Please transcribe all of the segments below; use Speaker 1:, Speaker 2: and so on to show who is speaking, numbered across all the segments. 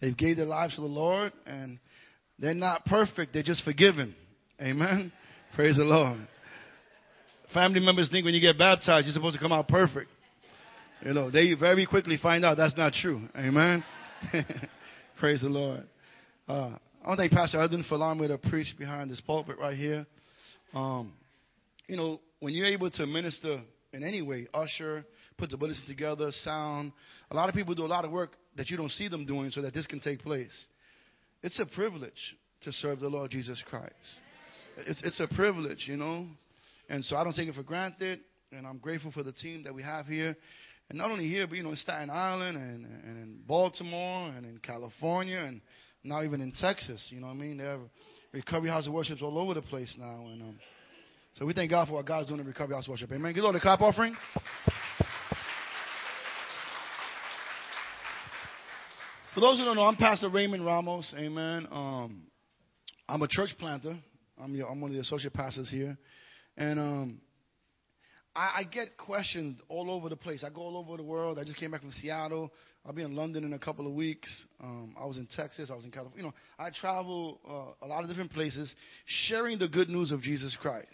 Speaker 1: They gave their lives to the Lord, and they're not perfect. They're just forgiven. Amen. Praise the Lord. Family members think when you get baptized, you're supposed to come out perfect. You know, they very quickly find out that's not true. Amen. Praise the Lord. Uh, I want to thank Pastor Edwin for allowing me to preach behind this pulpit right here. Um, you know, when you're able to minister in any way, usher, put the bulletins together, sound, a lot of people do a lot of work that you don't see them doing so that this can take place. It's a privilege to serve the Lord Jesus Christ. It's, it's a privilege, you know. And so I don't take it for granted. And I'm grateful for the team that we have here. And not only here, but, you know, in Staten Island and, and in Baltimore and in California and now even in Texas. You know what I mean? They have recovery house of worships all over the place now. And um, so we thank God for what God's doing in recovery house worship. Amen. Give Lord a clap offering. For those who don't know, I'm Pastor Raymond Ramos. Amen. Um, I'm a church planter. I'm, your, I'm one of the associate pastors here. And um, I, I get questioned all over the place. I go all over the world. I just came back from Seattle. I'll be in London in a couple of weeks. Um, I was in Texas. I was in California. You know, I travel uh, a lot of different places, sharing the good news of Jesus Christ.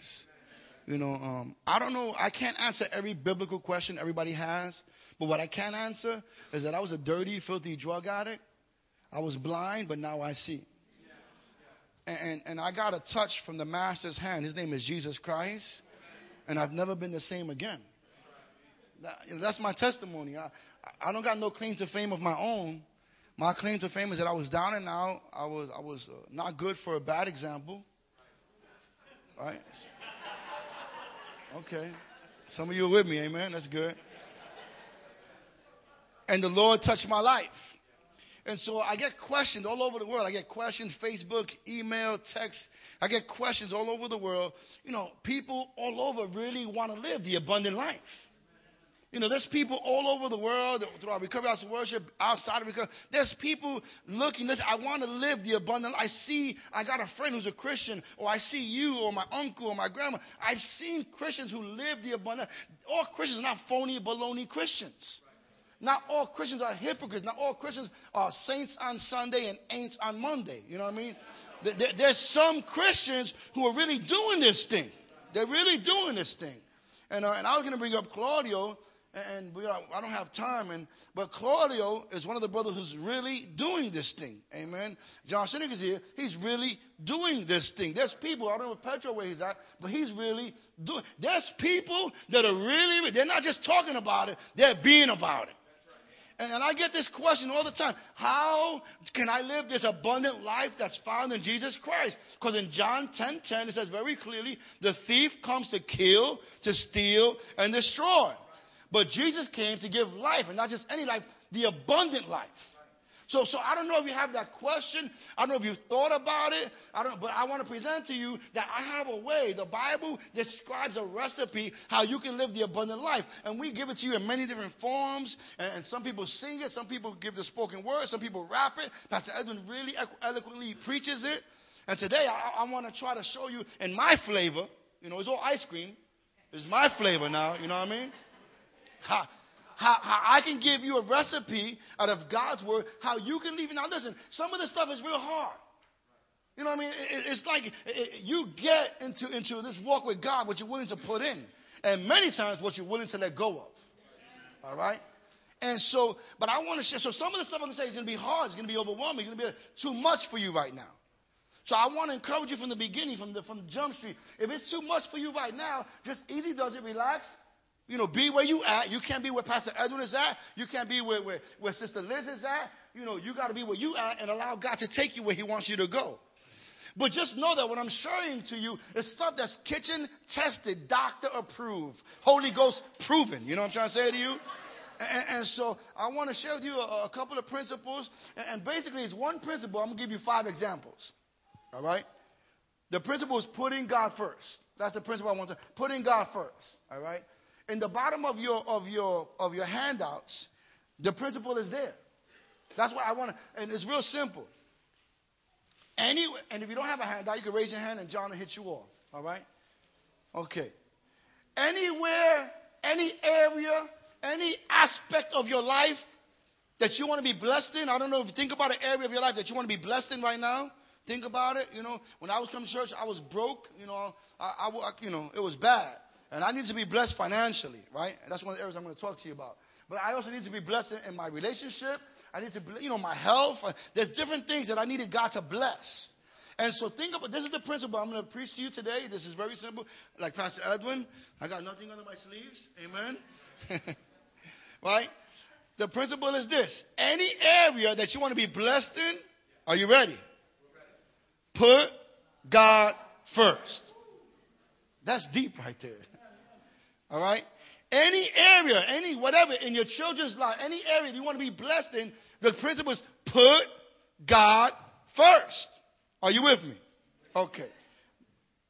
Speaker 1: You know, um, I don't know. I can't answer every biblical question everybody has, but what I can answer is that I was a dirty, filthy drug addict. I was blind, but now I see. And, and, I got a touch from the Master's hand. His name is Jesus Christ. And I've never been the same again. That, you know, that's my testimony. I, I don't got no claim to fame of my own. My claim to fame is that I was down and out. I was, I was uh, not good for a bad example. Right? Okay. Some of you are with me, amen. That's good. And the Lord touched my life. And so I get questions all over the world. I get questions, Facebook, email, text. I get questions all over the world. You know, people all over really want to live the abundant life. You know, there's people all over the world through our recovery house of worship, outside of recovery. There's people looking. Listen, I want to live the abundant. I see. I got a friend who's a Christian, or I see you, or my uncle, or my grandma. I've seen Christians who live the abundant. All Christians are not phony, baloney Christians. Not all Christians are hypocrites. Not all Christians are saints on Sunday and ain'ts on Monday. You know what I mean? There's some Christians who are really doing this thing. They're really doing this thing. And, uh, and I was going to bring up Claudio and we are, I don't have time. And but Claudio is one of the brothers who's really doing this thing. Amen. John Cynic is here. He's really doing this thing. There's people. I don't know Petro where he's at, but he's really doing. There's people that are really. They're not just talking about it. They're being about it. And, and I get this question all the time. How can I live this abundant life that's found in Jesus Christ? Because in John 10 10, it says very clearly, the thief comes to kill, to steal, and destroy. But Jesus came to give life, and not just any life, the abundant life. So, so I don't know if you have that question. I don't know if you've thought about it. I don't, but I want to present to you that I have a way. The Bible describes a recipe how you can live the abundant life, and we give it to you in many different forms. And, and some people sing it, some people give the spoken word, some people rap it. Pastor Edwin really eloquently preaches it. And today I, I want to try to show you in my flavor. You know, it's all ice cream. It's my flavor now. You know what I mean? How, how, how, I can give you a recipe out of God's word, how you can live. Now, listen, some of this stuff is real hard. You know what I mean? It, it's like it, you get into, into this walk with God what you're willing to put in, and many times what you're willing to let go of. All right? And so, but I want to share. So, some of the stuff I'm going to say is going to be hard, it's going to be overwhelming, it's going to be too much for you right now. So I want to encourage you from the beginning, from the from Jump Street. If it's too much for you right now, just easy does it, relax, you know, be where you at. You can't be where Pastor Edwin is at. You can't be where, where, where Sister Liz is at. You know, you got to be where you at and allow God to take you where He wants you to go. But just know that what I'm sharing to you is stuff that's kitchen tested, doctor approved, Holy Ghost proven. You know what I'm trying to say to you? And, and so I want to share with you a, a couple of principles. And, and basically, it's one principle. I'm going to give you five examples. All right? The principle is putting God first. That's the principle I want to putting God first. All right? In the bottom of your of your of your handouts, the principle is there. That's why I want to, and it's real simple. Any, and if you don't have a handout, you can raise your hand and John will hit you off. All right? Okay. Anywhere, any area, any aspect of your life that you want to be blessed in. I don't know if you think about an area of your life that you want to be blessed in right now. Think about it. You know, when I was coming to church, I was broke. You know, I, I, you know, it was bad, and I need to be blessed financially, right? That's one of the areas I'm going to talk to you about. But I also need to be blessed in, in my relationship. I need to, you know, my health. Uh, there's different things that I needed God to bless. And so think about this is the principle I'm going to preach to you today. This is very simple. Like Pastor Edwin, I got nothing under my sleeves. Amen. right? The principle is this any area that you want to be blessed in, are you ready? Put God first. That's deep right there. All right? Any area, any whatever in your children's life, any area you want to be blessed in, the principle is put God first. Are you with me? Okay.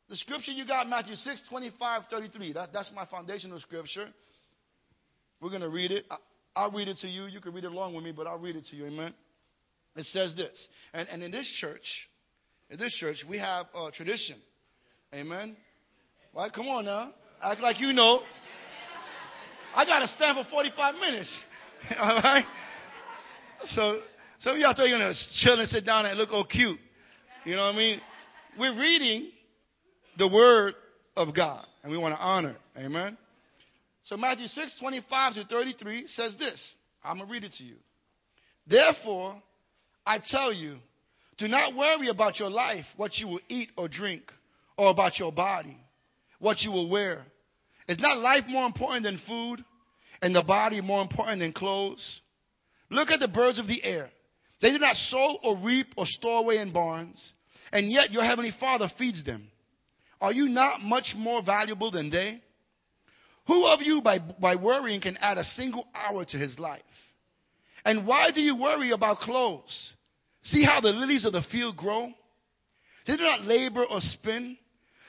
Speaker 1: The scripture you got, Matthew 6, 25, 33. That, that's my foundational scripture. We're going to read it. I'll read it to you. You can read it along with me, but I'll read it to you. Amen. It says this. And, and in this church, in this church, we have a tradition. Amen. Right? Come on now. Act like you know. I got to stand for 45 minutes. all right? So, some of y'all thought you're going to chill and sit down and look all cute. You know what I mean? We're reading the Word of God, and we want to honor it. Amen? So Matthew 6, 25 to 33 says this. I'm going to read it to you. Therefore, I tell you, do not worry about your life, what you will eat or drink, or about your body, what you will wear. Is not life more important than food, and the body more important than clothes? Look at the birds of the air. They do not sow or reap or store away in barns, and yet your heavenly Father feeds them. Are you not much more valuable than they? Who of you, by, by worrying, can add a single hour to his life? And why do you worry about clothes? See how the lilies of the field grow? They do not labor or spin.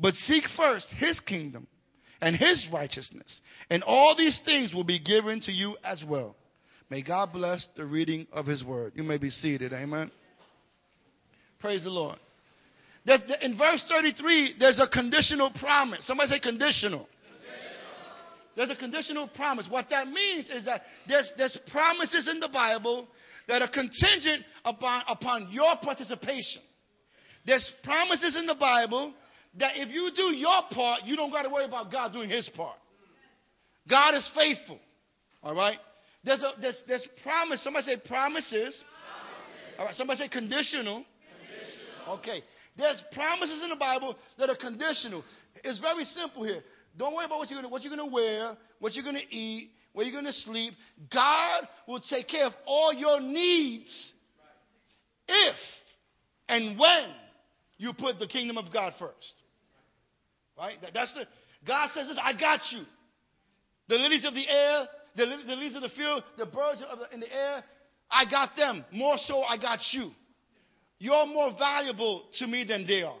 Speaker 1: But seek first his kingdom and his righteousness, and all these things will be given to you as well. May God bless the reading of his word. You may be seated. Amen. Praise the Lord. in verse 33, there's a conditional promise. Somebody say conditional. There's a conditional promise. What that means is that there's, there's promises in the Bible that are contingent upon, upon your participation. There's promises in the Bible that if you do your part, you don't got to worry about God doing his part. God is faithful. All right? There's, a, there's, there's promise. Somebody say promises. promises. All right. Somebody say conditional. conditional. Okay. There's promises in the Bible that are conditional. It's very simple here. Don't worry about what you're gonna, what you're going to wear, what you're going to eat, where you're going to sleep. God will take care of all your needs if and when you put the kingdom of God first. Right? That's the God says this, I got you. The lilies of the air, the, the lilies of the field, the birds the, in the air, I got them. More so, I got you. You're more valuable to me than they are.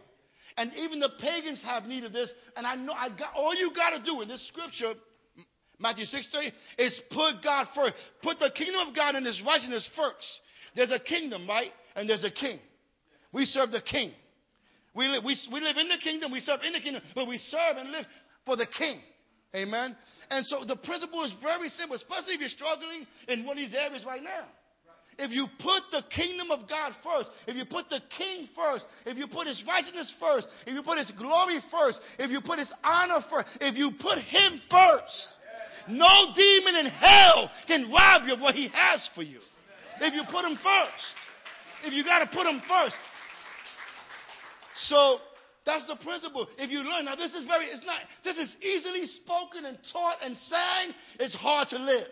Speaker 1: And even the pagans have need of this. And I know I got all you got to do in this scripture, Matthew 6 30, is put God first. Put the kingdom of God and his righteousness first. There's a kingdom, right? And there's a king. We serve the king. We live, we, we live in the kingdom, we serve in the kingdom, but we serve and live for the king. Amen. And so the principle is very simple, especially if you're struggling in one of these areas right now. If you put the kingdom of God first, if you put the king first, if you put his righteousness first, if you put his glory first, if you put his honor first, if you put him first, no demon in hell can rob you of what he has for you. If you put him first. If you got to put him first. So that's the principle. If you learn, now this is very, it's not, this is easily spoken and taught and sang. It's hard to live.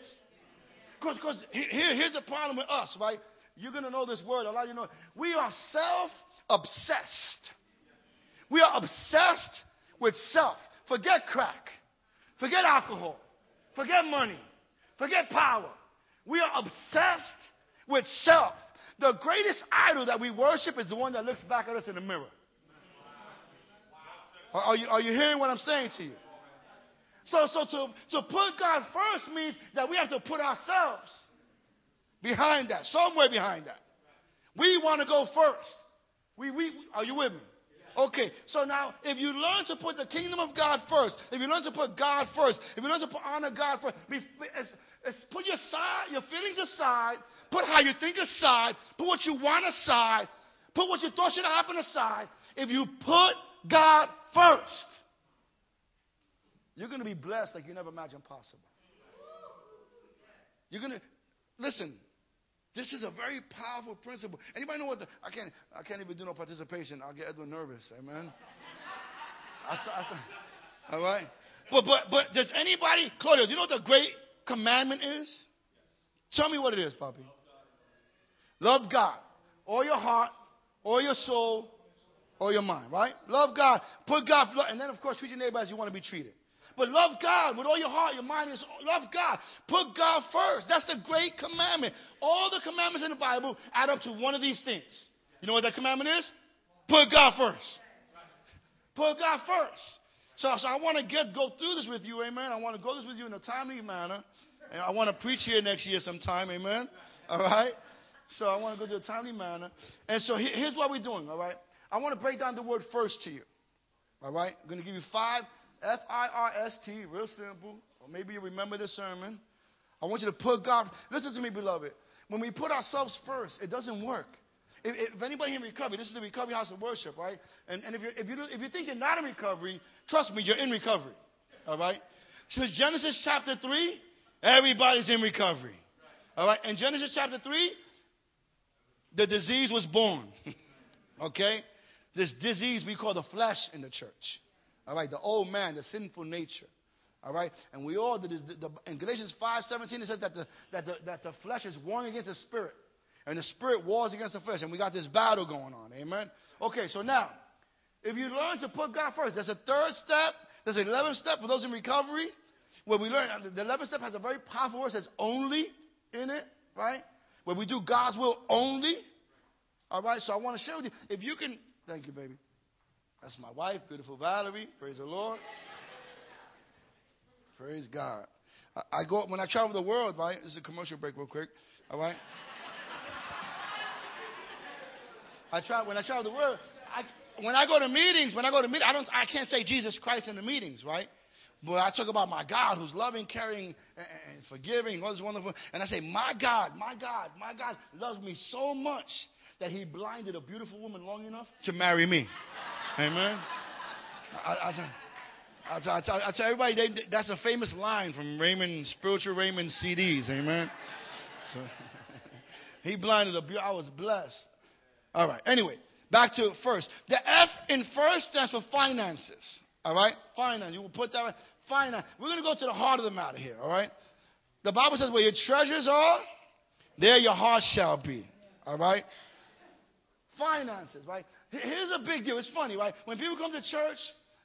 Speaker 1: Because here, here's the problem with us, right? You're going to know this word. A lot of you know. We are self obsessed. We are obsessed with self. Forget crack. Forget alcohol. Forget money. Forget power. We are obsessed with self. The greatest idol that we worship is the one that looks back at us in the mirror. Are, you, are you hearing what I'm saying to you? So, so to, to put God first means that we have to put ourselves behind that, somewhere behind that. We want to go first. We, we, are you with me? Okay, so now if you learn to put the kingdom of God first, if you learn to put God first, if you learn to put, honor God first, put your side, your feelings aside, put how you think aside, put what you want aside, put what you thought should happen aside. If you put God first, you're going to be blessed like you never imagined possible. You're going to listen. This is a very powerful principle. Anybody know what the, I can't I can't even do no participation. I'll get Edwin nervous. Amen. I saw, I saw, all right. But but but does anybody, Claudio, do you know what the great commandment is? Tell me what it is, Poppy. Love God. All your heart, all your soul, all your mind, right? Love God. Put God, and then of course treat your neighbor as you want to be treated. But love God with all your heart, your mind is love God. Put God first. That's the great commandment. All the commandments in the Bible add up to one of these things. You know what that commandment is? Put God first. Put God first. So, so I want to get go through this with you, amen. I want to go this with you in a timely manner. And I want to preach here next year sometime, amen. All right? So I want to go to a timely manner. And so here's what we're doing, all right? I want to break down the word first to you. All right? I'm going to give you five F I R S T, real simple. Or maybe you remember the sermon. I want you to put God. Listen to me, beloved. When we put ourselves first, it doesn't work. If, if anybody in recovery, this is the recovery house of worship, right? And, and if, you're, if, you if you think you're not in recovery, trust me, you're in recovery. All right? Since Genesis chapter 3, everybody's in recovery. All right? In Genesis chapter 3, the disease was born. okay? This disease we call the flesh in the church. All right, the old man, the sinful nature. All right, and we all did this. The, the, in Galatians 5:17 it says that the, that, the, that the flesh is warring against the spirit, and the spirit wars against the flesh, and we got this battle going on. Amen. Okay, so now, if you learn to put God first, there's a third step, there's an 11th step for those in recovery, where we learn the 11th step has a very powerful word says only in it, right? Where we do God's will only. All right, so I want to share with you. If you can, thank you, baby. That's my wife, beautiful Valerie. Praise the Lord. Praise God. I, I go when I travel the world, right? This is a commercial break, real quick. All right. I try when I travel the world. I, when I go to meetings, when I go to meetings, I don't, I can't say Jesus Christ in the meetings, right? But I talk about my God who's loving, caring, and, and forgiving, all this wonderful. And I say, my God, my God, my God loves me so much that He blinded a beautiful woman long enough to marry me. Amen. I, I, I, I, tell, I tell everybody they, that's a famous line from Raymond, spiritual Raymond CDs. Amen. So, he blinded a beautiful, I was blessed. All right. Anyway, back to first. The F in first stands for finances. All right? Finance. You will put that right. Finance. We're going to go to the heart of the matter here. All right? The Bible says, where your treasures are, there your heart shall be. All right? Finances, right? Here's a big deal. It's funny, right? When people come to church,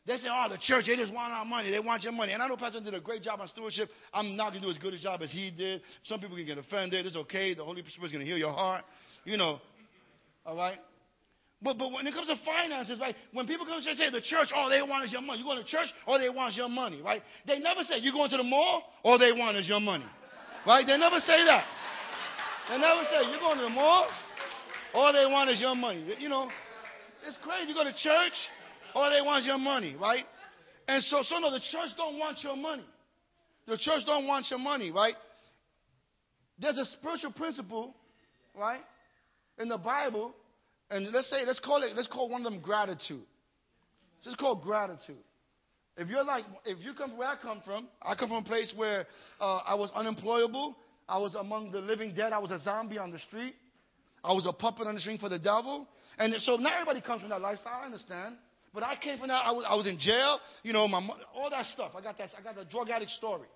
Speaker 1: they say, oh, the church, they just want our money. They want your money. And I know Pastor did a great job on stewardship. I'm not going to do as good a job as he did. Some people can get offended. It's okay. The Holy Spirit's going to heal your heart. You know. All right? But, but when it comes to finances, right? When people come to church, they say the church, all they want is your money. You go to church, all they want is your money, right? They never say you going to the mall, all they want is your money, right? They never say that. They never say you're going to the mall, all they want is your money. You know, it's crazy. You go to church, all they want is your money, right? And so, so no, the church don't want your money. The church don't want your money, right? There's a spiritual principle, right, in the Bible, and let's say, let's call it, let's call one of them gratitude. Just call gratitude. If you're like, if you come where I come from, I come from a place where uh, I was unemployable. I was among the living dead. I was a zombie on the street. I was a puppet on the string for the devil. And so not everybody comes from that lifestyle. I understand. But I came from that. I was, I was in jail. You know, my all that stuff. I got that. I got the drug addict story.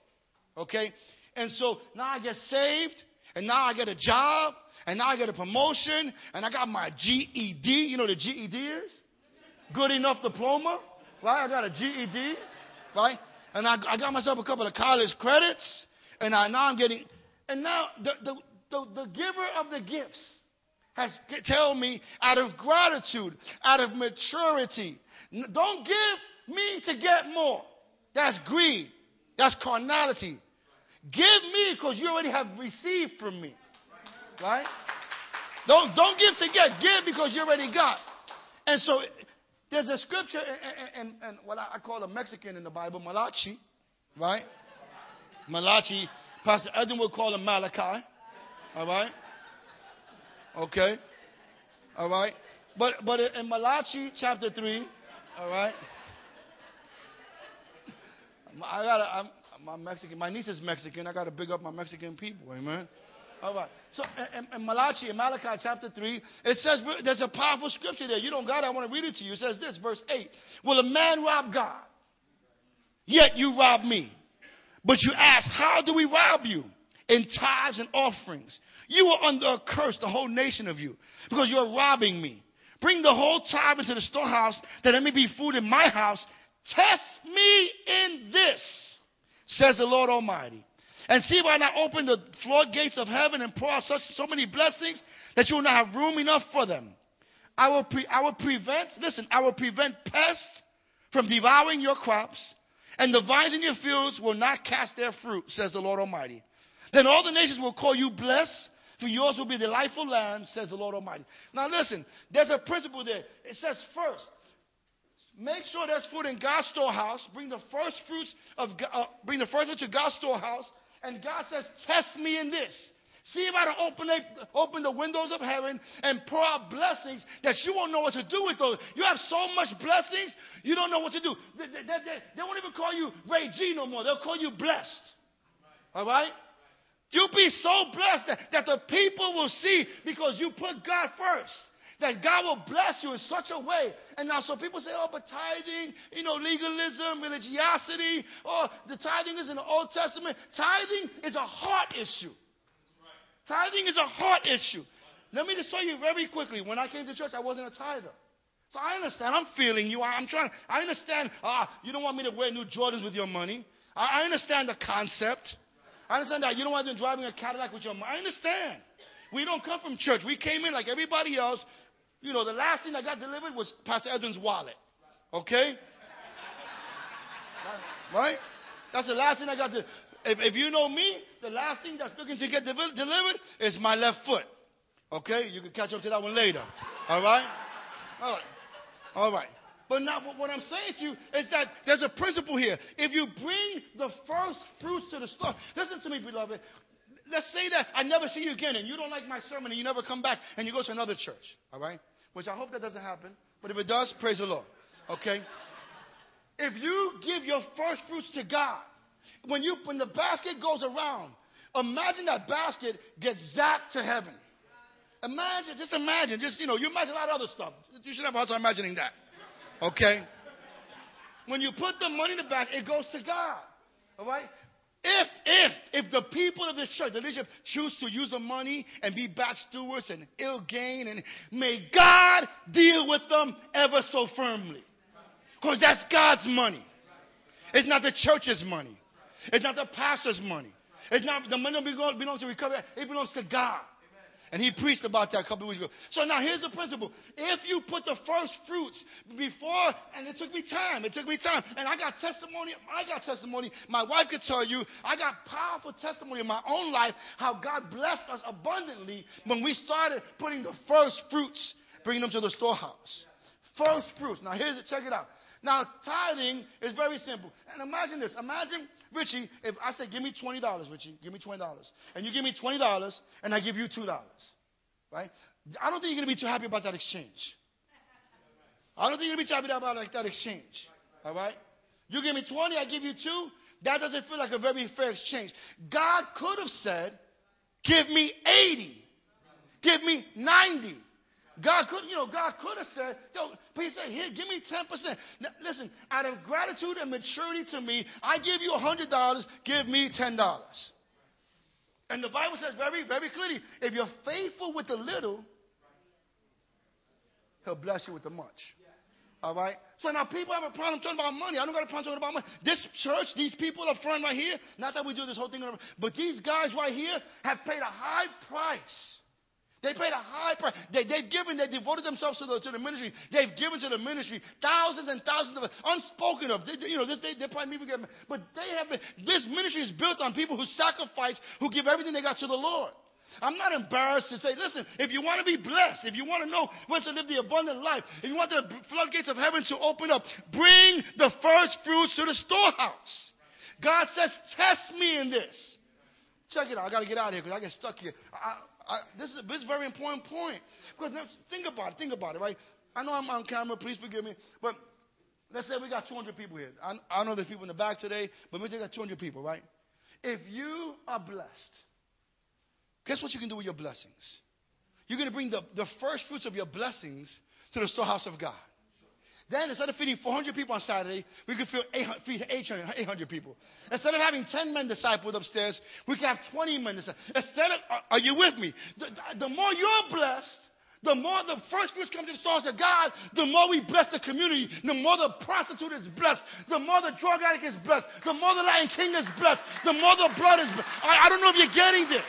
Speaker 1: Okay. And so now I get saved, and now I get a job, and now I get a promotion, and I got my GED. You know the GED is? Good enough diploma, right? I got a GED, right? And I, I got myself a couple of college credits, and I, now I'm getting. And now the, the, the, the giver of the gifts has tell me out of gratitude, out of maturity. Don't give me to get more. That's greed. That's carnality. Give me because you already have received from me. Right? Don't, don't give to get. Give because you already got. And so there's a scripture, and, and, and what I call a Mexican in the Bible, Malachi. Right? Malachi. Pastor Edwin would call him Malachi. All right? Okay? All right? But, but in Malachi chapter 3, all right? I got I'm, my Mexican, my niece is Mexican. I got to big up my Mexican people, amen. All right. So in, in Malachi, in Malachi chapter 3, it says there's a powerful scripture there. You don't got it. I want to read it to you. It says this, verse 8. Will a man rob God? Yet you rob me. But you ask, how do we rob you? In tithes and offerings. You are under a curse, the whole nation of you, because you are robbing me. Bring the whole tithe into the storehouse, that there may be food in my house. Test me in this, says the Lord Almighty. And see if I not open the floodgates of heaven and pour out such so many blessings that you will not have room enough for them. I will, pre- I will prevent, listen, I will prevent pests from devouring your crops, and the vines in your fields will not cast their fruit, says the Lord Almighty. Then all the nations will call you blessed, for yours will be the delightful land, says the Lord Almighty. Now listen, there's a principle there. It says first, make sure there's food in God's storehouse. Bring the first fruits of uh, bring the first fruits to God's storehouse. And God says, test me in this. See if I don't open, open the windows of heaven and pour out blessings that you won't know what to do with those. You have so much blessings, you don't know what to do. They, they, they, they won't even call you Ray G no more. They'll call you blessed. All right? You'll be so blessed that, that the people will see because you put God first. That God will bless you in such a way. And now, so people say, oh, but tithing, you know, legalism, religiosity, or the tithing is in the Old Testament. Tithing is a heart issue. Tithing is a heart issue. Let me just show you very quickly. When I came to church, I wasn't a tither. So I understand. I'm feeling you. I'm trying. I understand. Ah, you don't want me to wear new Jordans with your money. I understand the concept. I understand that you don't want to be driving a Cadillac with your mom. I understand. We don't come from church. We came in like everybody else. You know, the last thing that got delivered was Pastor Edwin's wallet. Okay? right? That's the last thing I got. If, if you know me, the last thing that's looking to get delivered is my left foot. Okay? You can catch up to that one later. All right? All right. All right. But now, what I'm saying to you is that there's a principle here. If you bring the first fruits to the store, listen to me, beloved. Let's say that I never see you again and you don't like my sermon and you never come back and you go to another church, all right? Which I hope that doesn't happen. But if it does, praise the Lord, okay? If you give your first fruits to God, when, you, when the basket goes around, imagine that basket gets zapped to heaven. Imagine, just imagine, just, you know, you imagine a lot of other stuff. You should have a hard time imagining that. Okay? When you put the money in the bank, it goes to God. All right? If, if, if the people of this church, the leadership, choose to use the money and be bad stewards and ill gain, and may God deal with them ever so firmly. Because that's God's money. It's not the church's money. It's not the pastor's money. It's not the money that belongs to recovery. It belongs to God. And he preached about that a couple of weeks ago. So now here's the principle. If you put the first fruits before, and it took me time, it took me time. And I got testimony, I got testimony. My wife could tell you, I got powerful testimony in my own life how God blessed us abundantly when we started putting the first fruits, bringing them to the storehouse. First fruits. Now here's it, check it out. Now tithing is very simple. And imagine this. Imagine Richie, if I say, give me $20, Richie, give me $20, and you give me $20, and I give you $2, right? I don't think you're going to be too happy about that exchange. I don't think you're going to be too happy about like, that exchange, all right? You give me 20, I give you 2. That doesn't feel like a very fair exchange. God could have said, give me 80, give me 90. God could, you know, God could have said, yo, but he said, here, give me 10%. Now, listen, out of gratitude and maturity to me, I give you $100, give me $10. And the Bible says very, very clearly, if you're faithful with the little, he'll bless you with the much. All right? So now people have a problem talking about money. I don't got a problem talking about money. This church, these people up front right here, not that we do this whole thing, but these guys right here have paid a high price They paid a high price. They, they've given, they devoted themselves to the, to the ministry. They've given to the ministry thousands and thousands of unspoken of. They, you know, this, they, they probably people get, but they have been, this ministry is built on people who sacrifice, who give everything they got to the Lord. I'm not embarrassed to say, listen, if you want to be blessed, if you want to know what's to live the abundant life, if you want the floodgates of heaven to open up, bring the first fruits to the storehouse. God says, test me in this. Check it out. I got to get out of here because I get stuck here. I, I, this, is, this is a very important point. Because now, think about it. Think about it, right? I know I'm on camera. Please forgive me. But let's say we got 200 people here. I, I know there's people in the back today, but we just got 200 people, right? If you are blessed, guess what you can do with your blessings? You're going to bring the, the first fruits of your blessings to the storehouse of God. Then instead of feeding 400 people on Saturday, we could feed 800, 800 people. Instead of having 10 men discipled upstairs, we could have 20 men discipled. Instead of, are you with me? The, the more you're blessed, the more the first fruits come to the stores of God, the more we bless the community, the more the prostitute is blessed, the more the drug addict is blessed, the more the Lion King is blessed, the more the blood is blessed. I, I don't know if you're getting this.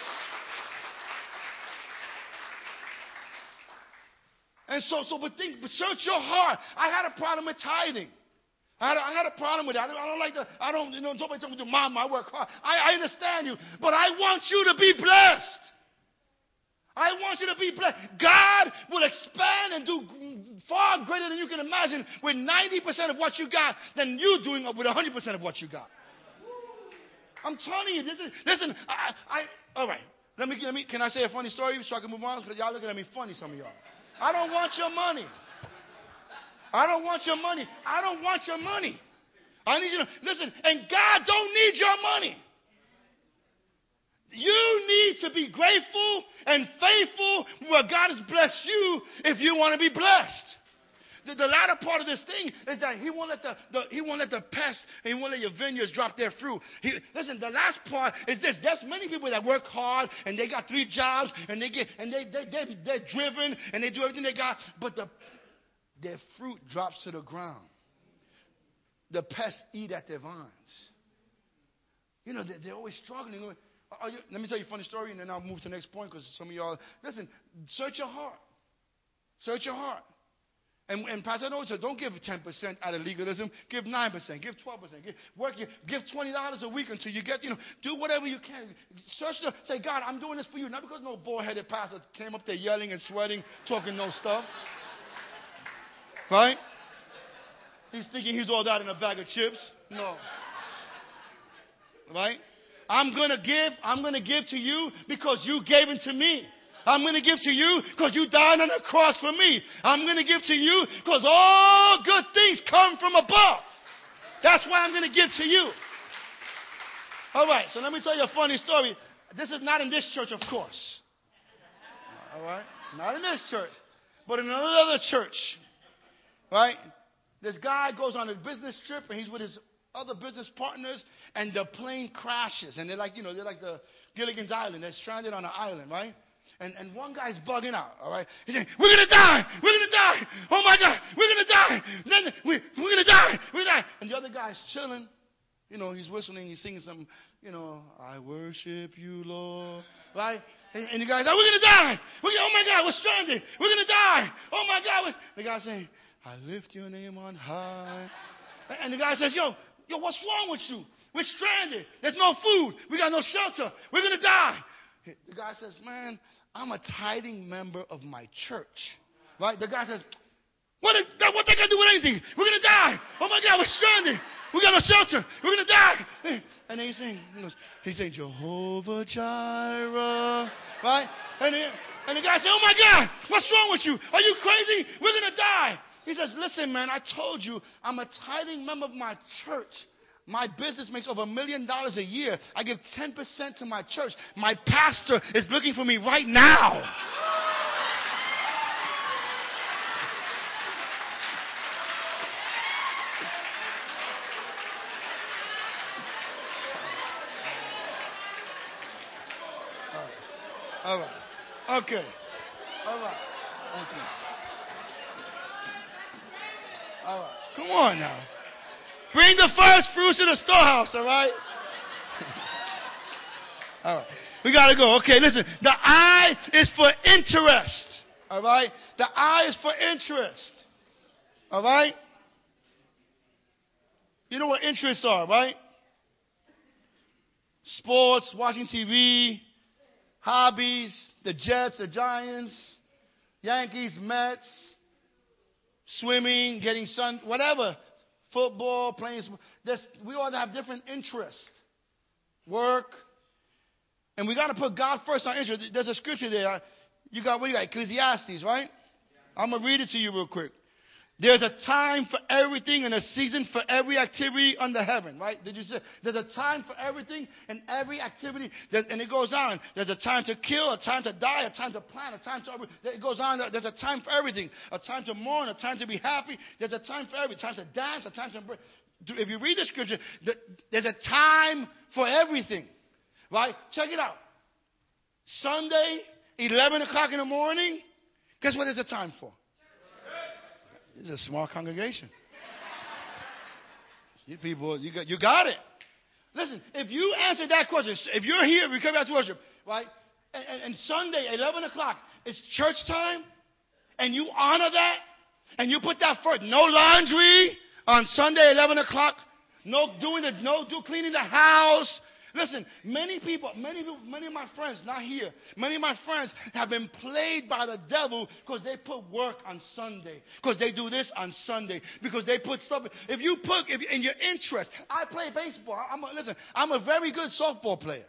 Speaker 1: And so, so but think, but search your heart. I had a problem with tithing. I had, had a problem with it. I don't, I don't like the, I don't, you know, somebody tell me to mom, I work hard. I, I understand you, but I want you to be blessed. I want you to be blessed. God will expand and do far greater than you can imagine with 90% of what you got than you doing with 100% of what you got. I'm telling you, this is, listen, I, I, all right. Let me, let me, can I say a funny story so I can move on? Because y'all looking at me funny, some of y'all. I don't want your money. I don't want your money. I don't want your money. I need you to listen, and God don't need your money. You need to be grateful and faithful where God has blessed you if you want to be blessed. The, the latter part of this thing is that he won't let the, the he won't let the pests and he won't let your vineyards drop their fruit. He, listen, the last part is this: there's many people that work hard and they got three jobs and they get and they they, they they're driven and they do everything they got, but the their fruit drops to the ground. The pests eat at their vines. You know, they're, they're always struggling. You, let me tell you a funny story, and then I'll move to the next point because some of y'all, listen, search your heart. Search your heart. And, and Pastor Noah said, don't give 10% out of legalism. Give 9%. Give 12%. Give, work, give $20 a week until you get, you know, do whatever you can. Search the, say, God, I'm doing this for you. Not because no boy-headed pastor came up there yelling and sweating, talking no stuff. Right? He's thinking he's all that in a bag of chips. No. Right? I'm going to give, I'm going to give to you because you gave it to me. I'm going to give to you because you died on the cross for me. I'm going to give to you because all good things come from above. That's why I'm going to give to you. All right, so let me tell you a funny story. This is not in this church, of course. All right? Not in this church, but in another church. Right? This guy goes on a business trip and he's with his other business partners and the plane crashes. And they're like, you know, they're like the Gilligan's Island. They're stranded on an island, right? And, and one guy's bugging out, all right? He's saying, We're to die. We're to die. Oh my God. We're to die. Then we, we're to die. We're to die. And the other guy's chilling. You know, he's whistling. He's singing some, you know, I worship you, Lord. Right? And, and the guy's like, We're to die. We're gonna, oh my God. We're stranded. We're to die. Oh my God. The guy's saying, I lift your name on high. And the guy says, Yo, yo, what's wrong with you? We're stranded. There's no food. We got no shelter. We're to die. The guy says, Man, I'm a tithing member of my church. Right? The guy says, what, is, what they got to do with anything? We're going to die. Oh my God, we're stranded. We got no shelter. We're going to die. And then he's saying, he goes, saying, Jehovah Jireh. Right? And, he, and the guy said, oh my God, what's wrong with you? Are you crazy? We're going to die. He says, listen, man, I told you I'm a tithing member of my church. My business makes over a million dollars a year. I give 10% to my church. My pastor is looking for me right now. All right. Okay. All right. Okay. All right. Come on now. Bring the first fruits to the storehouse, all right? all right. We got to go. Okay, listen. The I is for interest. All right? The I is for interest. All right? You know what interests are, right? Sports, watching TV, hobbies, the Jets, the Giants, Yankees, Mets, swimming, getting sun, whatever. Football, playing. we all have different interests. Work. And we got to put God first on interest. There's a scripture there. You got what you got? Ecclesiastes, right? I'm gonna read it to you real quick. There's a time for everything and a season for every activity under heaven, right? Did you say? There's a time for everything and every activity. And it goes on. There's a time to kill, a time to die, a time to plant, a time to. It goes on. There's a time for everything. A time to mourn, a time to be happy. There's a time for every time to dance, a time to. If you read the scripture, there's a time for everything, right? Check it out. Sunday, 11 o'clock in the morning. Guess what there's a time for? Is a small congregation. You people, you got, you got it. Listen, if you answer that question, if you're here, we come back to worship, right? And, and, and Sunday, 11 o'clock, it's church time, and you honor that, and you put that first. No laundry on Sunday, 11 o'clock. No doing the, no do cleaning the house. Listen, many people, many many of my friends, not here, many of my friends have been played by the devil because they put work on Sunday, because they do this on Sunday, because they put stuff. If you put, if in your interest, I play baseball. I'm a, listen, I'm a very good softball player.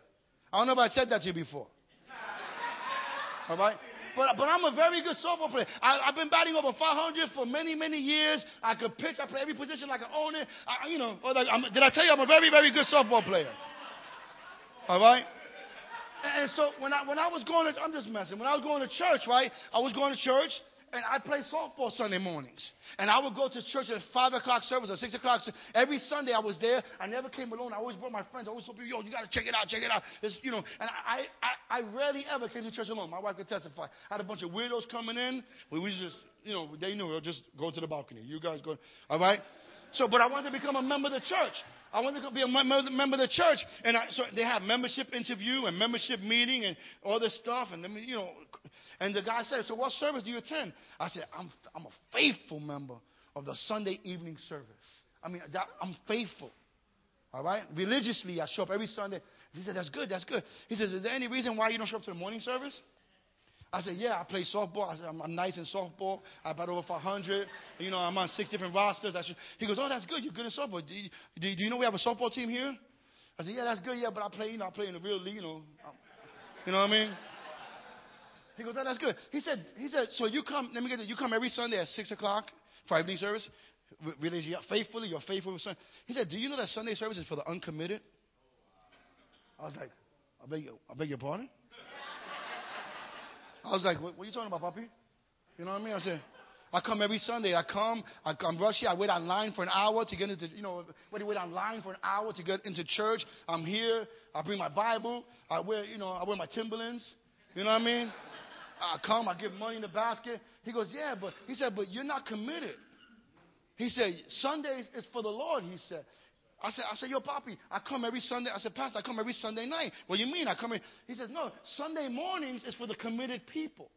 Speaker 1: I don't know if I said that to you before. All right? But, but I'm a very good softball player. I, have been batting over 500 for many, many years. I could pitch. I play every position like an owner. I, you know, like, did I tell you I'm a very, very good softball player? All right? And so when I, when I was going to, I'm just messing, when I was going to church, right? I was going to church and I played softball Sunday mornings. And I would go to church at 5 o'clock service or 6 o'clock. Every Sunday I was there. I never came alone. I always brought my friends. I always told people, yo, you got to check it out, check it out. It's, you know, and I, I, I rarely ever came to church alone. My wife could testify. I had a bunch of weirdos coming in. We just, you know, they knew, just go to the balcony. You guys go, all right? So, but I wanted to become a member of the church. I wanted to be a member of the church. And I, so they have membership interview and membership meeting and all this stuff. And, you know, and the guy said, so what service do you attend? I said, I'm, I'm a faithful member of the Sunday evening service. I mean, that, I'm faithful. All right? Religiously, I show up every Sunday. He said, that's good, that's good. He says, is there any reason why you don't show up to the morning service? I said, yeah, I play softball. I said, I'm, I'm nice in softball. I bat over 500. You know, I'm on six different rosters. I should, he goes, oh, that's good. You're good in softball. Do you, do, you know we have a softball team here? I said, yeah, that's good. Yeah, but I play, you know, I play in the real league, you know. You know what I mean? He goes, oh, that's good. He said, he said, so you come, let me get it. You come every Sunday at 6 o'clock for evening service. Really, faithfully, you're faithful. He said, do you know that Sunday service is for the uncommitted? I was like, I beg, I beg your pardon? I was like, what, what are you talking about, puppy? You know what I mean? I said, I come every Sunday. I come, I come rush here. I wait online for an hour to get into, you know, you wait online for an hour to get into church, I'm here. I bring my Bible. I wear, you know, I wear my Timberlands. You know what I mean? I come, I give money in the basket. He goes, yeah, but he said, but you're not committed. He said, Sundays is for the Lord, he said. I said, I said, yo, Poppy, I come every Sunday. I said, Pastor, I come every Sunday night. What do you mean? I come in. He says, no, Sunday mornings is for the committed people,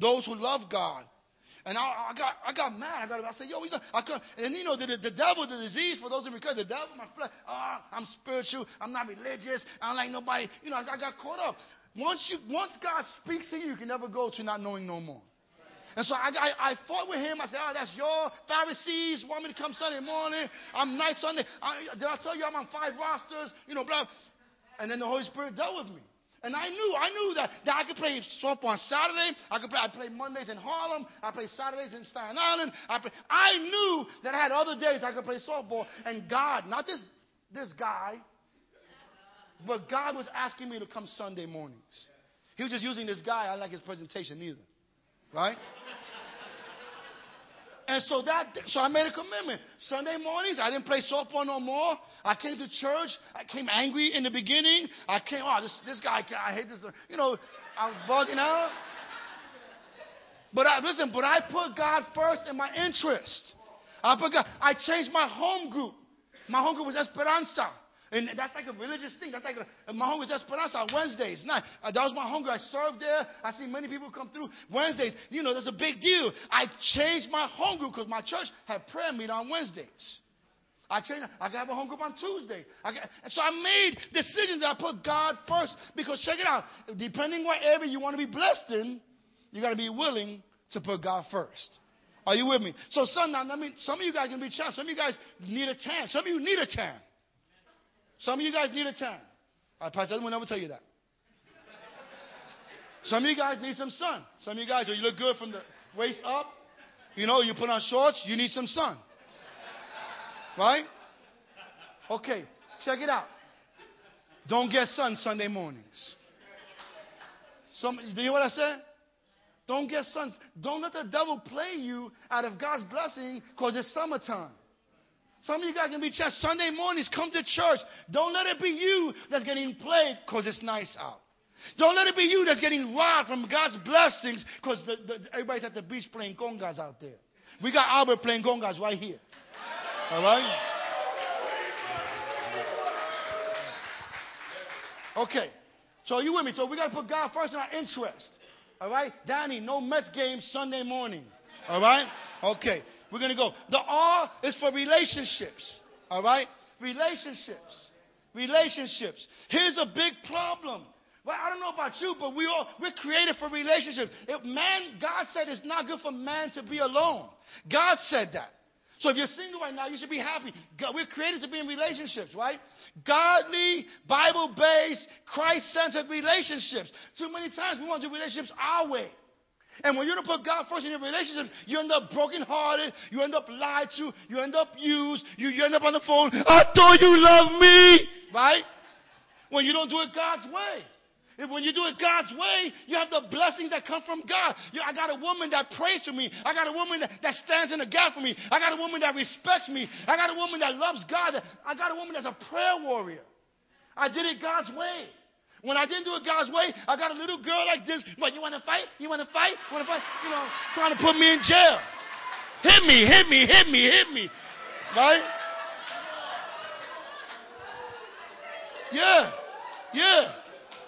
Speaker 1: those who love God. And I, I got, I got mad. I got, I said, yo, we got, I come, and you know, the, the, devil, the disease, for those who recover, the devil, my flesh, oh, I'm spiritual, I'm not religious, I don't like nobody. You know, I, I got caught up. Once you, once God speaks to you, you can never go to not knowing no more. And so I, I, I, fought with him. I said, Oh, that's your Pharisees want me to come Sunday morning. I'm night Sunday. I, did I tell you I'm on five rosters? You know, blah. And then the Holy Spirit dealt with me. And I knew, I knew that, that I could play softball on Saturday. I could play, I play Mondays in Harlem. I play Saturdays in Staten Island. I, play, I knew that I had other days I could play softball. And God, not this, this guy, but God was asking me to come Sunday mornings. He was just using this guy. I like his presentation either. Right? And so that, so I made a commitment. Sunday mornings, I didn't play softball no more. I came to church. I came angry in the beginning. I came, oh, this, this guy, I hate this. You know, I was bugging out. But I, listen, but I put God first in my interest. I put God, I changed my home group. My home group was Esperanza. And that's like a religious thing. That's like a, my home is Esperanza on Wednesdays. Uh, that was my hunger. I served there. I see many people come through Wednesdays. You know, that's a big deal. I changed my hunger because my church had prayer meet on Wednesdays. I changed. I got a home group on Tuesday. I got, so I made decisions that I put God first because check it out. Depending what area you want to be blessed in, you got to be willing to put God first. Are you with me? So, son, now, I mean, some of you guys can be challenged. Some of you guys need a tan. Some of you need a tan. Some of you guys need a tan. Our pastor will never tell you that. Some of you guys need some sun. Some of you guys, you look good from the waist up. You know, you put on shorts, you need some sun. Right? Okay, check it out. Don't get sun Sunday mornings. Some, do you hear what I said? Don't get sun. Don't let the devil play you out of God's blessing because it's summertime. Some of you guys can be church Sunday mornings. Come to church. Don't let it be you that's getting played because it's nice out. Don't let it be you that's getting robbed from God's blessings because everybody's at the beach playing congas out there. We got Albert playing congas right here. All right? Okay. So you with me? So we got to put God first in our interest. All right? Danny, no Mets game Sunday morning. All right? Okay. We're going to go. The R is for relationships. All right? Relationships. Relationships. Here's a big problem. Well, I don't know about you, but we all we're created for relationships. If man, God said it's not good for man to be alone. God said that. So if you're single right now, you should be happy. God, we're created to be in relationships, right? Godly, Bible-based, Christ-centered relationships. Too many times we want to do relationships our way. And when you don't put God first in your relationship, you end up brokenhearted, you end up lied to, you end up used, you, you end up on the phone, I thought you loved me, right? When you don't do it God's way. When you do it God's way, you have the blessings that come from God. You, I got a woman that prays for me. I got a woman that, that stands in the gap for me. I got a woman that respects me. I got a woman that loves God. I got a woman that's a prayer warrior. I did it God's way. When I didn't do it God's way, I got a little girl like this. What, you want to fight? You want to fight? You want to fight? You know, trying to put me in jail. Hit me, hit me, hit me, hit me. Right? Yeah. Yeah.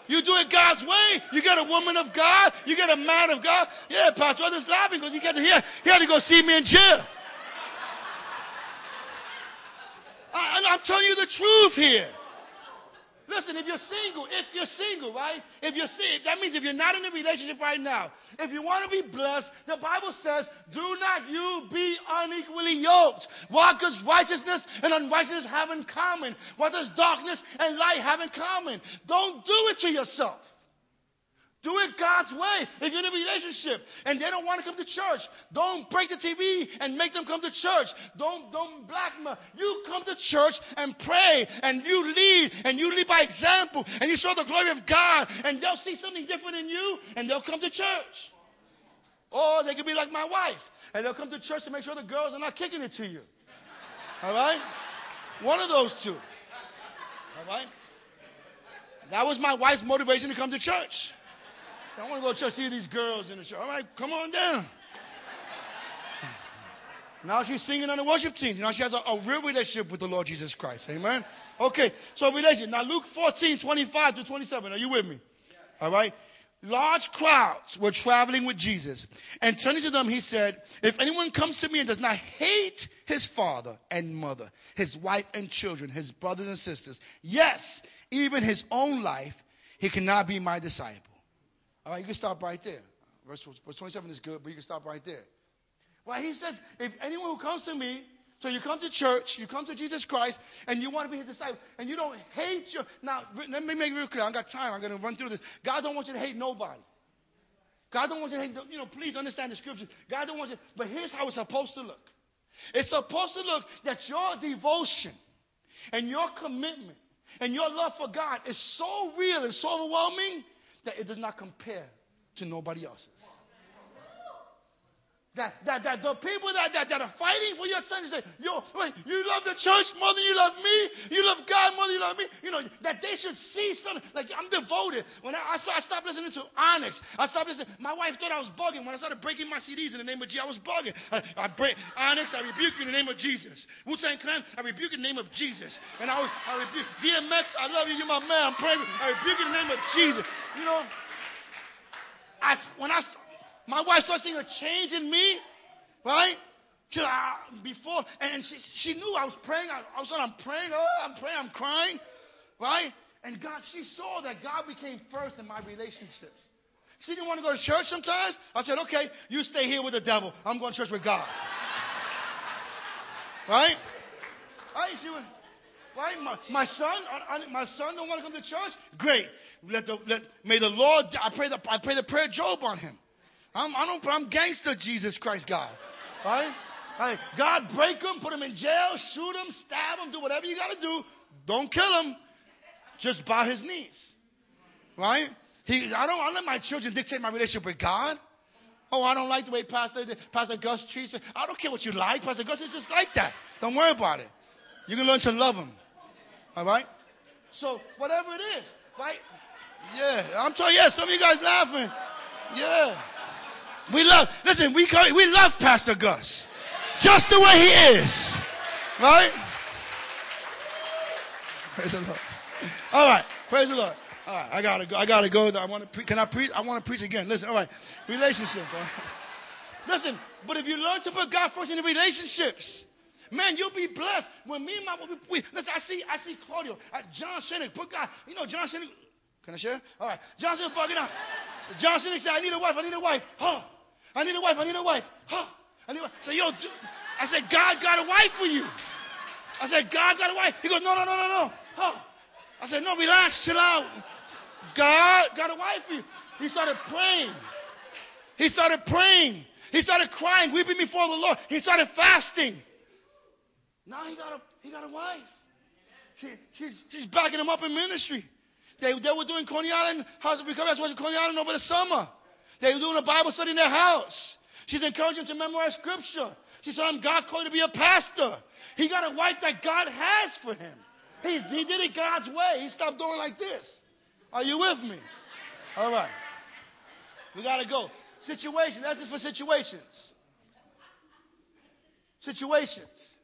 Speaker 1: You do it God's way. You get a woman of God. You get a man of God. Yeah, Pastor Others laughing because he got to hear. He had to go see me in jail. I, I'm telling you the truth here. Listen, if you're single, if you're single, right? If you're single, that means if you're not in a relationship right now, if you want to be blessed, the Bible says, do not you be unequally yoked. What does righteousness and unrighteousness have in common? What does darkness and light have in common? Don't do it to yourself. Do it God's way. If you're in a relationship and they don't want to come to church, don't break the TV and make them come to church. Don't, don't blackmail. You come to church and pray and you lead and you lead by example and you show the glory of God and they'll see something different in you and they'll come to church. Or they could be like my wife and they'll come to church to make sure the girls are not kicking it to you. All right? One of those two. All right? That was my wife's motivation to come to church. I want to go to church, see these girls in the church. All right, come on down. Now she's singing on the worship team. Now she has a, a, real relationship with the Lord Jesus Christ. Amen. Okay, so relationship. Now Luke 14, 25 to 27. Are you with me? All right. Large crowds were traveling with Jesus. And turning to them, he said, If anyone comes to me and does not hate his father and mother, his wife and children, his brothers and sisters, yes, even his own life, he cannot be my disciple. All right, you can stop right there. Verse, verse 27 is good, but you can stop right there. Well, he says, if anyone who comes to me, so you come to church, you come to Jesus Christ, and you want to be his disciple, and you don't hate your. Now, let me make it real clear. I got time. I'm going to run through this. God don't want you to hate nobody. God don't want you to hate. You know, please understand the scriptures. God don't want you. But here's how it's supposed to look. It's supposed to look that your devotion and your commitment and your love for God is so real and so overwhelming that it does not compare to nobody else's. That, that, that the people that, that, that are fighting for your son, say, yo, wait, you love the church more than you love me? You love God more than you love me? You know, that they should see something. Like, I'm devoted. When I, I, I stopped listening to Onyx, I stopped listening. My wife thought I was bugging. When I started breaking my CDs in the name of Jesus, I was bugging. I, I break Onyx, I rebuke you in the name of Jesus. Wu Tang Clan, I rebuke you in the name of Jesus. And I, I rebuke DMX, I love you, you're my man, I'm praying. I rebuke you in the name of Jesus. You know, I, when I, my wife started seeing a change in me, right? Uh, before, and she, she knew I was praying. I, all of a sudden, I'm praying. Oh, I'm praying. I'm crying, right? And God, she saw that God became first in my relationships. She didn't want to go to church sometimes. I said, okay, you stay here with the devil. I'm going to church with God. right? Right? She went, right? My, my son, I, my son don't want to come to church. Great. Let the, let, may the Lord. I pray the I pray the prayer of Job on him. I'm I don't I'm gangster Jesus Christ God. Right? right? God break him, put him in jail, shoot him, stab him, do whatever you got to do. Don't kill him. Just bow his knees. Right? He, I don't I let my children dictate my relationship with God. Oh, I don't like the way Pastor Pastor Gus treats me. I don't care what you like. Pastor Gus is just like that. Don't worry about it. You can learn to love him. All right? So whatever it is, right? Yeah, I'm telling you, yeah, some of you guys laughing. Yeah. We love, listen, we, we love Pastor Gus. Just the way he is. Right? Praise the Lord. All right. Praise the Lord. All right. I gotta go. I gotta go. I want to. Pre- can I preach? I want to preach again. Listen. All right. Relationship. Right? Listen. But if you learn to put God first in the relationships, man, you'll be blessed. When me and my we listen, I see. I see Claudio. Uh, John Shinnick. Put God. You know John Shinnick. Can I share? All right. John Shinnick fucking out. John Shinnick said, "I need a wife. I need a wife." Huh? I need a wife. I need a wife. Huh? I need a wife. I said, yo, I said, God got a wife for you. I said, God got a wife. He goes, no, no, no, no, no. Huh? I said, no, relax, chill out. God got a wife for you. He started praying. He started praying. He started crying, weeping before the Lord. He started fasting. Now he got a he got a wife. She, she's, she's backing him up in ministry. They, they were doing Coney Island House of Recovery. I was Coney Island over the summer. They were doing a Bible study in their house. She's encouraging him to memorize scripture. She said, I'm God called to be a pastor. He got a wife that God has for him. He, he did it God's way. He stopped doing like this. Are you with me? All right. We got to go. Situation. That's just for situations. Situations.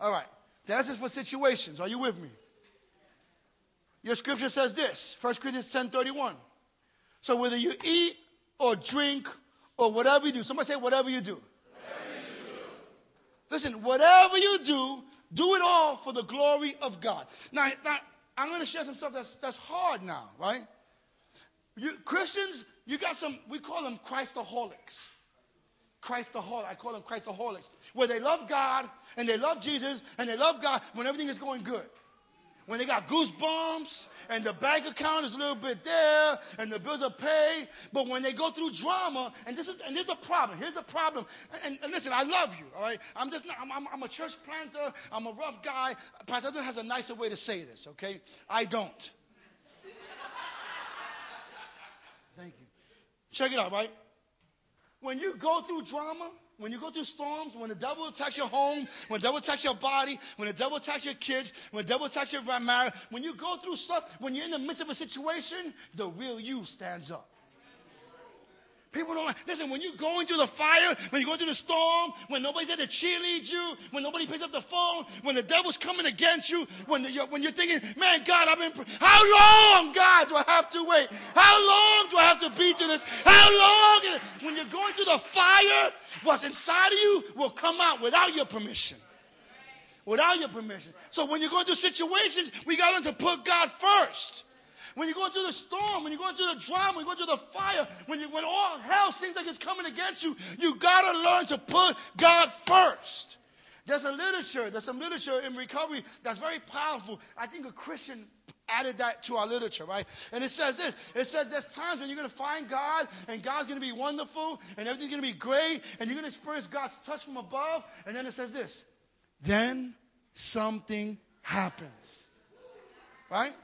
Speaker 1: All right. That's just for situations. Are you with me? Your scripture says this. 1 Corinthians 10 31. So whether you eat or drink or whatever you do. Somebody say, whatever you do.
Speaker 2: Whatever you do.
Speaker 1: Listen, whatever you do, do it all for the glory of God. Now, now I'm going to share some stuff that's, that's hard now, right? You, Christians, you got some, we call them Christaholics. Christaholic. I call them Christaholics. Where they love God and they love Jesus and they love God when everything is going good when they got goosebumps and the bank account is a little bit there and the bills are paid. But when they go through drama, and this is and there's a problem. Here's a problem. And, and listen, I love you. All right, I'm just not, I'm, I'm, I'm, a church planter. I'm a rough guy. Pastor has a nicer way to say this. Okay, I don't. Thank you. Check it out, right? When you go through drama, when you go through storms, when the devil attacks your home, when the devil attacks your body, when the devil attacks your kids, when the devil attacks your marriage, when you go through stuff, when you're in the midst of a situation, the real you stands up. People don't like, listen, when you're going through the fire, when you're going through the storm, when nobody's there to cheerlead you, when nobody picks up the phone, when the devil's coming against you, when, you're, when you're thinking, man, God, I've been, how long, God, do I have to wait? How long do I have to be through this? How long? When you're going through the fire, what's inside of you will come out without your permission. Without your permission. So when you're going through situations, we got to put God first. When you're going through the storm, when you're going through the drama, when you're going through the fire, when, you, when all hell seems like it's coming against you, you got to learn to put God first. There's a literature, there's some literature in recovery that's very powerful. I think a Christian added that to our literature, right? And it says this it says there's times when you're going to find God, and God's going to be wonderful, and everything's going to be great, and you're going to experience God's touch from above. And then it says this then something happens, right?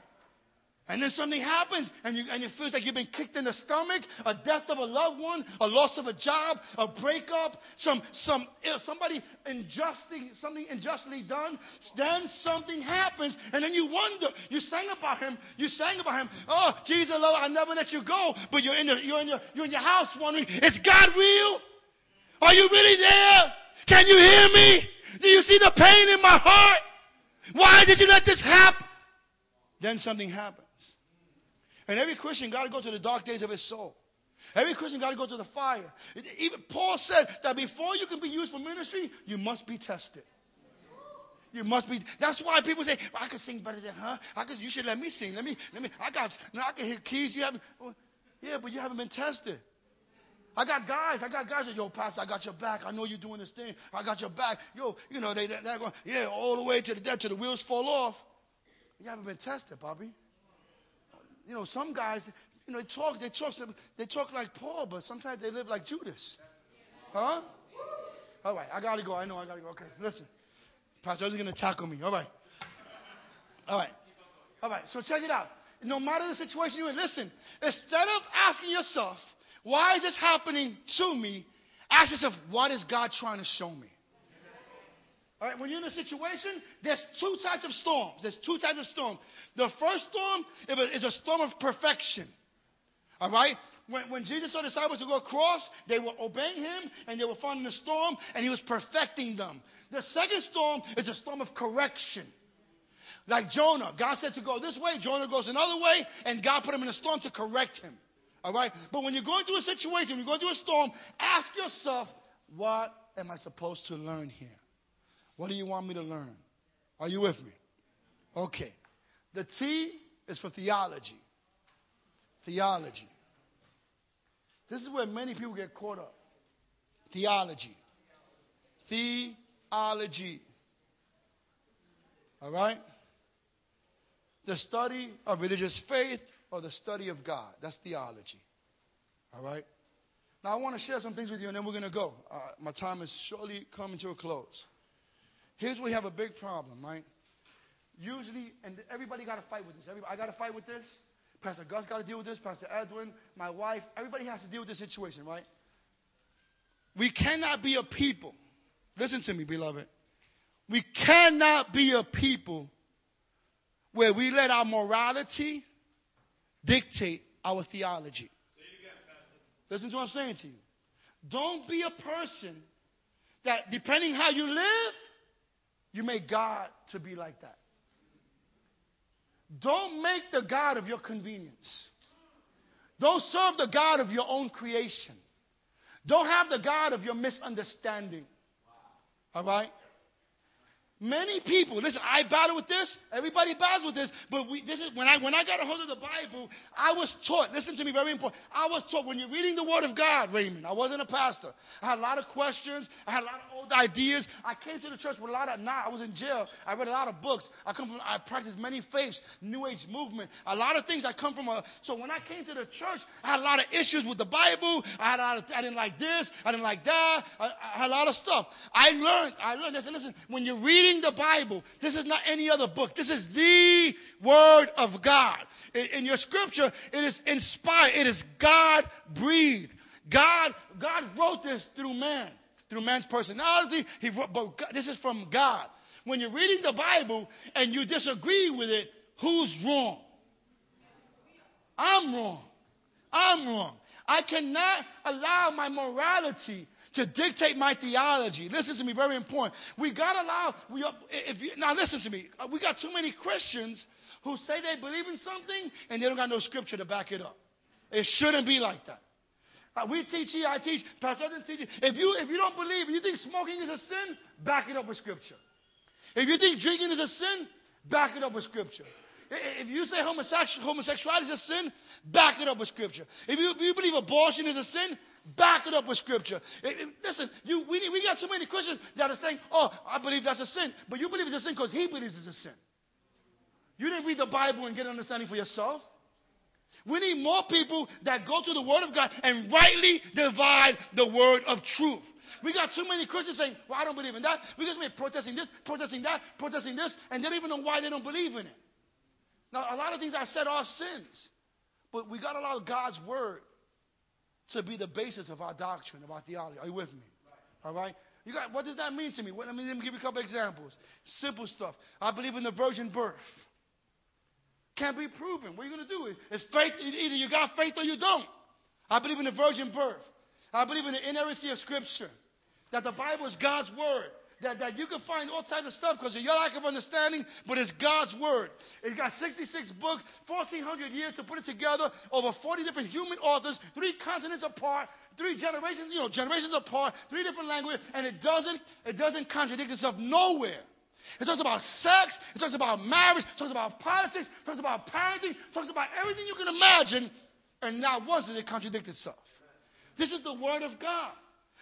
Speaker 1: And then something happens, and you and it feels like you've been kicked in the stomach, a death of a loved one, a loss of a job, a breakup, some some somebody unjustly something unjustly done. Then something happens, and then you wonder. You sang about him. You sang about him. Oh, Jesus, Lord, I never let you go. But you're in the, you're in your you're in your house wondering, is God real? Are you really there? Can you hear me? Do you see the pain in my heart? Why did you let this happen? Then something happens. And every Christian got to go to the dark days of his soul. Every Christian got to go to the fire. Even Paul said that before you can be used for ministry, you must be tested. You must be. That's why people say, well, "I can sing better than her." I can. You should let me sing. Let me. Let me. I got. Now I can hit keys. You haven't. Well, yeah, but you haven't been tested. I got guys. I got guys that, yo, Pastor, I got your back. I know you're doing this thing. I got your back. Yo, you know, they, they're going, yeah, all the way to the death, to the wheels fall off. You haven't been tested, Bobby you know, some guys, you know, they talk, they talk, they talk like Paul, but sometimes they live like Judas. Huh? All right, I gotta go. I know I gotta go. Okay, listen, Pastor gonna tackle me. All right, all right, all right. So check it out. No matter the situation you're in, listen. Instead of asking yourself, "Why is this happening to me?" Ask yourself, "What is God trying to show me?" All right, when you're in a situation, there's two types of storms. There's two types of storms. The first storm is a storm of perfection. All right? When, when Jesus saw the disciples to go across, they were obeying him and they were finding the storm and he was perfecting them. The second storm is a storm of correction. Like Jonah, God said to go this way, Jonah goes another way, and God put him in a storm to correct him. All right? But when you're going through a situation, when you're going through a storm, ask yourself, what am I supposed to learn here? What do you want me to learn? Are you with me? Okay. The T is for theology. Theology. This is where many people get caught up. Theology. Theology. All right? The study of religious faith or the study of God. That's theology. All right? Now, I want to share some things with you and then we're going to go. Uh, my time is surely coming to a close. Here's where we have a big problem, right? Usually, and everybody got to fight with this. Everybody, I got to fight with this. Pastor Gus got to deal with this. Pastor Edwin, my wife, everybody has to deal with this situation, right? We cannot be a people. Listen to me, beloved. We cannot be a people where we let our morality dictate our theology. Listen to what I'm saying to you. Don't be a person that, depending how you live, you make God to be like that. Don't make the God of your convenience. Don't serve the God of your own creation. Don't have the God of your misunderstanding. All right? Many people, listen, I battle with this. Everybody battles with this. But we, this is when I when I got a hold of the Bible, I was taught. Listen to me, very important. I was taught when you're reading the Word of God, Raymond. I wasn't a pastor. I had a lot of questions. I had a lot of old ideas. I came to the church with a lot of. Nah, I was in jail. I read a lot of books. I come from. I practiced many faiths, New Age movement, a lot of things. I come from a. So when I came to the church, I had a lot of issues with the Bible. I had a lot of. I didn't like this. I didn't like that. I, I had a lot of stuff. I learned. I learned. Listen, listen. When you're reading reading the Bible, this is not any other book. This is the Word of God. In, in your scripture, it is inspired. It is God breathed. God, God wrote this through man, through man's personality. He wrote, but God, this is from God. When you're reading the Bible and you disagree with it, who's wrong? I'm wrong. I'm wrong. I cannot allow my morality to dictate my theology. Listen to me, very important. We got to allow, we, if you, now listen to me. Uh, we got too many Christians who say they believe in something and they don't got no scripture to back it up. It shouldn't be like that. Uh, we teach here, I teach, Pastor doesn't teach. If you, if you don't believe, you think smoking is a sin, back it up with scripture. If you think drinking is a sin, back it up with scripture. If you say homosexuality is a sin, back it up with scripture. If you, if you believe abortion is a sin, Back it up with scripture. Listen, you, we, we got so many Christians that are saying, oh, I believe that's a sin. But you believe it's a sin because he believes it's a sin. You didn't read the Bible and get an understanding for yourself. We need more people that go to the Word of God and rightly divide the Word of truth. We got too many Christians saying, well, I don't believe in that. We just been protesting this, protesting that, protesting this, and they don't even know why they don't believe in it. Now, a lot of things I said are sins, but we got to allow God's word to be the basis of our doctrine, of our theology. Are you with me? All right? You got, what does that mean to me? Let me, let me give you a couple examples. Simple stuff. I believe in the virgin birth. Can't be proven. What are you going to do? It's faith. Either you got faith or you don't. I believe in the virgin birth. I believe in the inerrancy of Scripture. That the Bible is God's word that, that you can find all types of stuff because of your lack of understanding, but it's God's word. It's got 66 books, 1,400 years to put it together, over 40 different human authors, three continents apart, three generations, you know, generations apart, three different languages, and it doesn't, it doesn't contradict itself nowhere. It talks about sex, it talks about marriage, it talks about politics, it talks about parenting, it talks about everything you can imagine, and not once does it contradict itself. This is the Word of God.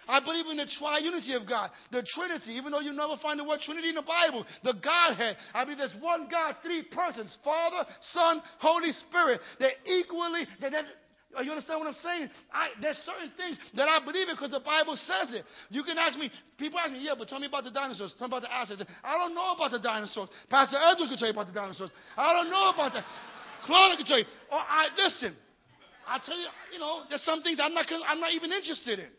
Speaker 1: I believe in the triunity of God, the Trinity, even though you never find the word Trinity in the Bible, the Godhead. I believe there's one God, three persons Father, Son, Holy Spirit. They're equally, they're, they're, uh, you understand what I'm saying? I, there's certain things that I believe in because the Bible says it. You can ask me, people ask me, yeah, but tell me about the dinosaurs. Tell me about the assets. I don't know about the dinosaurs. Pastor Edward can tell you about the dinosaurs. I don't know about that. Claudia can tell you. Or I, listen, I tell you, you know, there's some things I'm not, I'm not even interested in.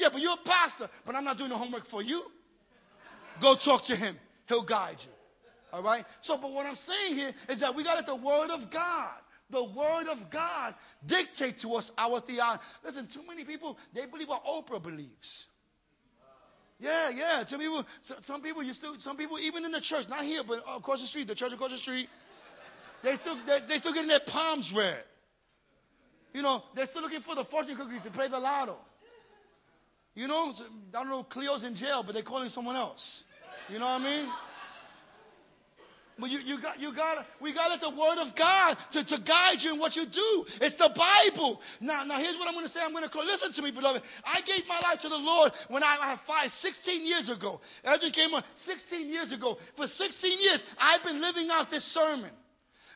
Speaker 1: Yeah, but you're a pastor, but I'm not doing the homework for you. Go talk to him. He'll guide you. All right? So, but what I'm saying here is that we got to let the Word of God, the Word of God, dictate to us our theology. Listen, too many people, they believe what Oprah believes. Yeah, yeah. Some people, some people, you still, some people, even in the church, not here, but across the street, the church across the street, they still, they, they still getting their palms read. You know, they're still looking for the fortune cookies to play the lotto. You know, I don't know, Cleo's in jail, but they're calling someone else. You know what I mean? But you, you got, you got, we got it the Word of God to, to guide you in what you do. It's the Bible. Now, now here's what I'm going to say. I'm going to call. Listen to me, beloved. I gave my life to the Lord when I, I had five, 16 years ago. As we came on 16 years ago. For 16 years, I've been living out this sermon.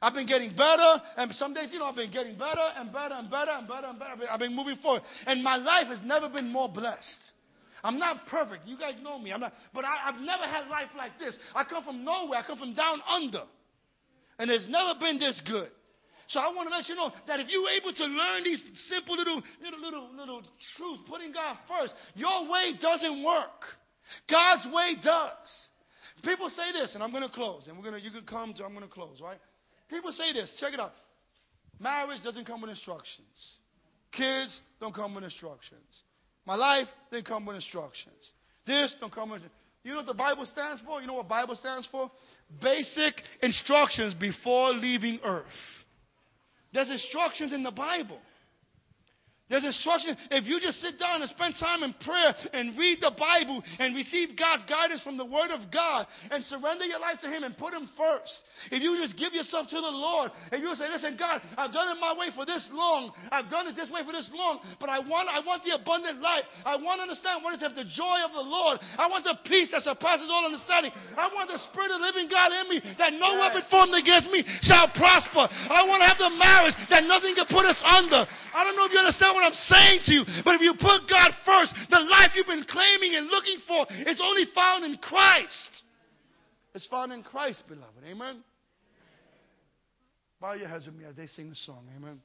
Speaker 1: I've been getting better, and some days, you know, I've been getting better and better and better and better and better. I've been moving forward. And my life has never been more blessed. I'm not perfect. You guys know me. I'm not, but I, have never had life like this. I come from nowhere. I come from down under. And it's never been this good. So I want to let you know that if you're able to learn these simple little, little, little, little truths, putting God first, your way doesn't work. God's way does. People say this, and I'm going to close, and we're going to, you can come to, I'm going to close, right? People say this. Check it out. Marriage doesn't come with instructions. Kids don't come with instructions. My life didn't come with instructions. This don't come with. You know what the Bible stands for? You know what Bible stands for? Basic instructions before leaving earth. There's instructions in the Bible. There's instruction. If you just sit down and spend time in prayer and read the Bible and receive God's guidance from the Word of God and surrender your life to Him and put Him first. If you just give yourself to the Lord and you say, listen, God, I've done it my way for this long. I've done it this way for this long, but I want, I want the abundant life. I want to understand what is to have the joy of the Lord. I want the peace that surpasses all understanding. I want the Spirit of the living God in me that no yes. weapon formed against me shall prosper. I want to have the marriage that nothing can put us under. I don't know if you understand what I'm saying to you, but if you put God first, the life you've been claiming and looking for is only found in Christ. It's found in Christ, beloved. Amen. Bow your heads with me as they sing the song. Amen.